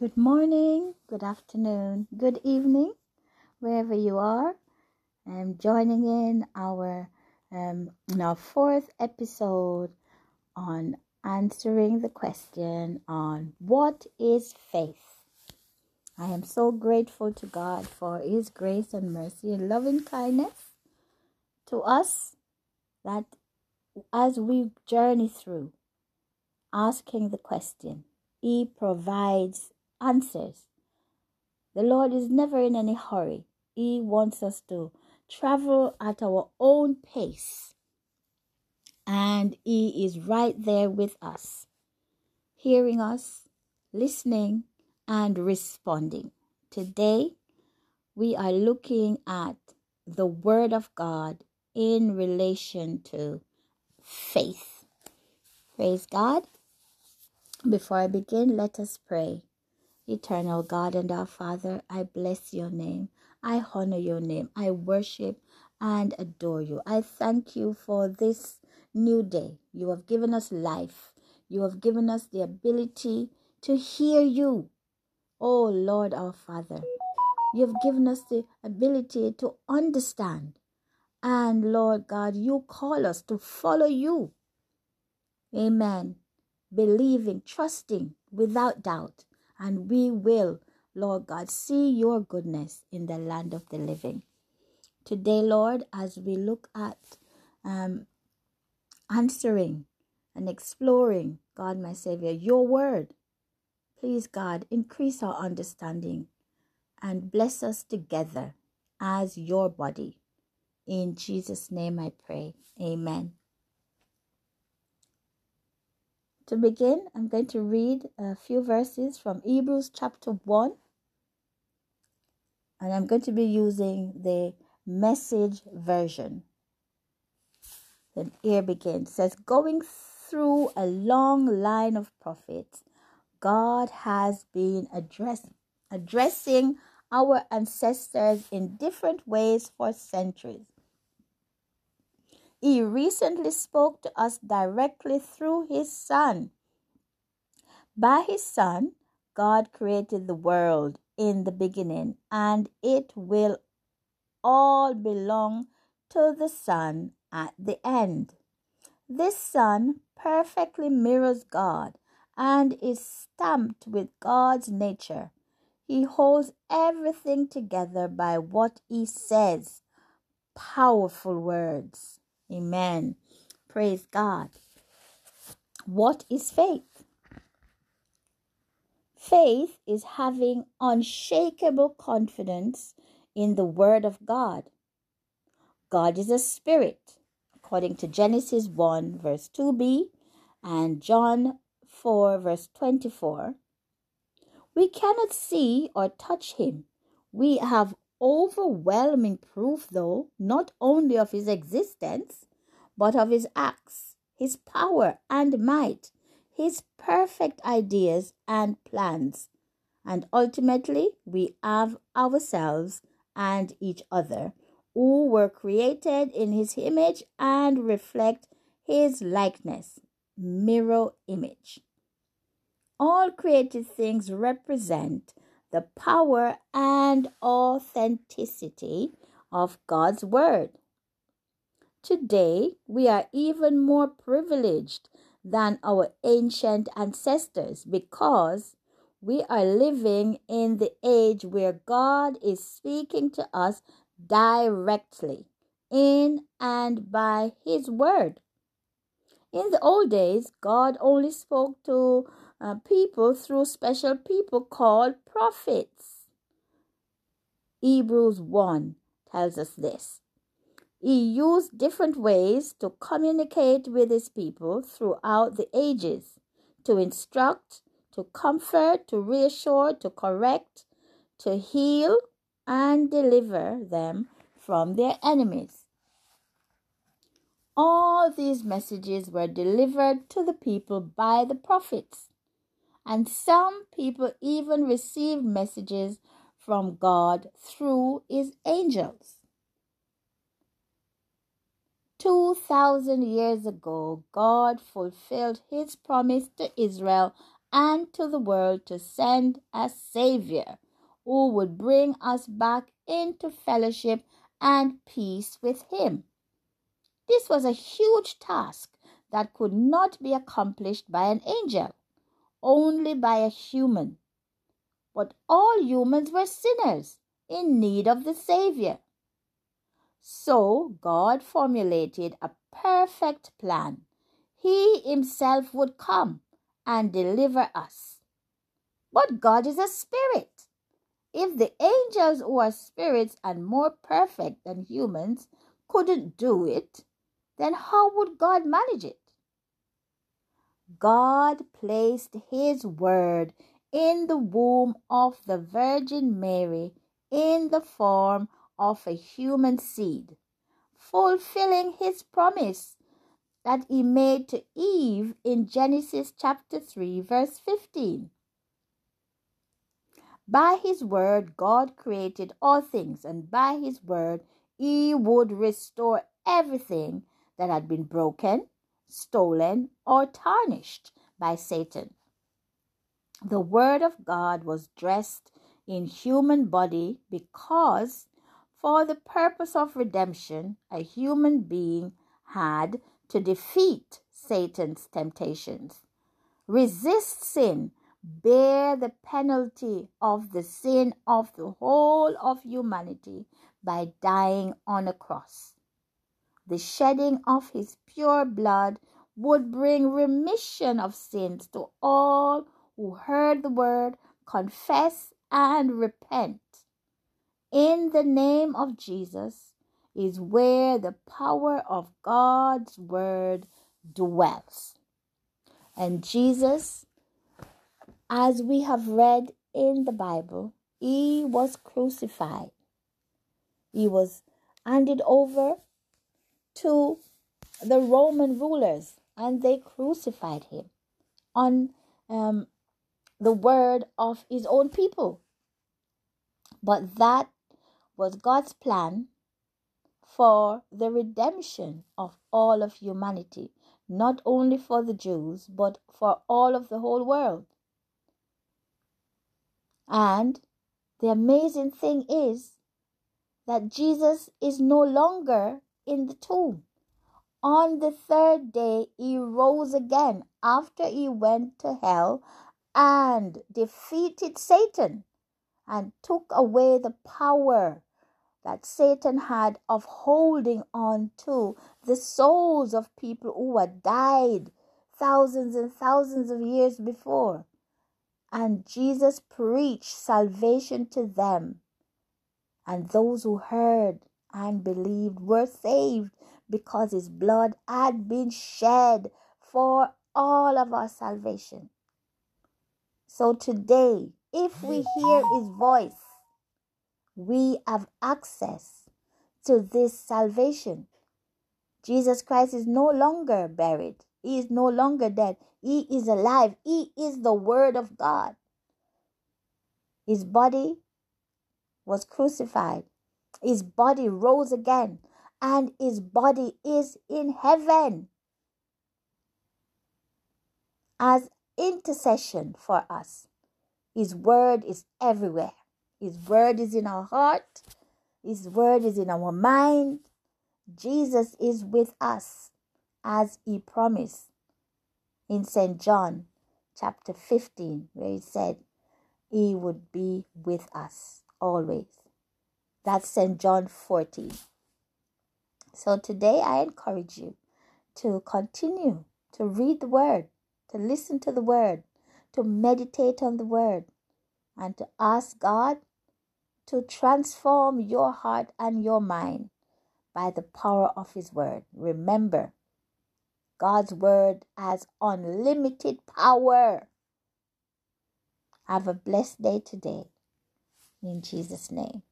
Good morning, good afternoon, good evening, wherever you are. I'm joining in our um, in our fourth episode on answering the question on what is faith. I am so grateful to God for His grace and mercy and loving kindness to us that as we journey through asking the question, He provides answers. The Lord is never in any hurry. He wants us to travel at our own pace. And He is right there with us, hearing us, listening, and responding. Today, we are looking at the Word of God in relation to faith. Praise God. Before I begin, let us pray. Eternal God and our Father, I bless your name. I honor your name. I worship and adore you. I thank you for this new day. You have given us life. You have given us the ability to hear you. Oh Lord our Father, you have given us the ability to understand. And Lord God, you call us to follow you. Amen. Believing, trusting without doubt and we will, Lord God, see your goodness in the land of the living. Today, Lord, as we look at um, answering and exploring, God, my Savior, your word, please, God, increase our understanding and bless us together as your body. In Jesus' name I pray. Amen. To begin, I'm going to read a few verses from Hebrews chapter 1. And I'm going to be using the message version. Then here begins. It says, going through a long line of prophets, God has been address, addressing our ancestors in different ways for centuries. He recently spoke to us directly through his Son. By his Son, God created the world in the beginning, and it will all belong to the Son at the end. This Son perfectly mirrors God and is stamped with God's nature. He holds everything together by what he says. Powerful words. Amen. Praise God. What is faith? Faith is having unshakable confidence in the Word of God. God is a spirit, according to Genesis 1, verse 2b, and John 4, verse 24. We cannot see or touch him. We have overwhelming proof, though, not only of his existence, but of his acts, his power and might, his perfect ideas and plans. And ultimately, we have ourselves and each other who were created in his image and reflect his likeness, mirror image. All created things represent the power and authenticity of God's Word. Today, we are even more privileged than our ancient ancestors because we are living in the age where God is speaking to us directly in and by His Word. In the old days, God only spoke to uh, people through special people called prophets. Hebrews 1 tells us this. He used different ways to communicate with his people throughout the ages to instruct, to comfort, to reassure, to correct, to heal, and deliver them from their enemies. All these messages were delivered to the people by the prophets, and some people even receive messages from God through his angels. 2,000 years ago, God fulfilled his promise to Israel and to the world to send a Savior who would bring us back into fellowship and peace with Him. This was a huge task that could not be accomplished by an angel, only by a human. But all humans were sinners in need of the Savior. So God formulated a perfect plan. He Himself would come and deliver us. But God is a spirit. If the angels who are spirits and more perfect than humans couldn't do it, then how would God manage it? God placed His word in the womb of the Virgin Mary in the form of a human seed, fulfilling his promise that he made to Eve in Genesis chapter 3, verse 15. By his word, God created all things, and by his word, he would restore everything that had been broken, stolen, or tarnished by Satan. The word of God was dressed in human body because for the purpose of redemption, a human being had to defeat Satan's temptations, resist sin, bear the penalty of the sin of the whole of humanity by dying on a cross. The shedding of his pure blood would bring remission of sins to all who heard the word, confess, and repent. In the name of Jesus is where the power of God's word dwells. And Jesus, as we have read in the Bible, he was crucified. He was handed over to the Roman rulers and they crucified him on um, the word of his own people. But that was God's plan for the redemption of all of humanity, not only for the Jews, but for all of the whole world. And the amazing thing is that Jesus is no longer in the tomb. On the third day, he rose again after he went to hell and defeated Satan and took away the power that Satan had of holding on to the souls of people who had died thousands and thousands of years before. And Jesus preached salvation to them. And those who heard and believed were saved because his blood had been shed for all of our salvation. So today, if we hear his voice, we have access to this salvation. Jesus Christ is no longer buried. He is no longer dead. He is alive. He is the Word of God. His body was crucified. His body rose again. And his body is in heaven as intercession for us. His word is everywhere. His word is in our heart. His word is in our mind. Jesus is with us as he promised in St. John chapter 15, where he said he would be with us always. That's St. John 14. So today I encourage you to continue to read the word, to listen to the word, to meditate on the word, and to ask God to transform your heart and your mind by the power of His Word. Remember, God's Word has unlimited power. Have a blessed day today. In Jesus' name.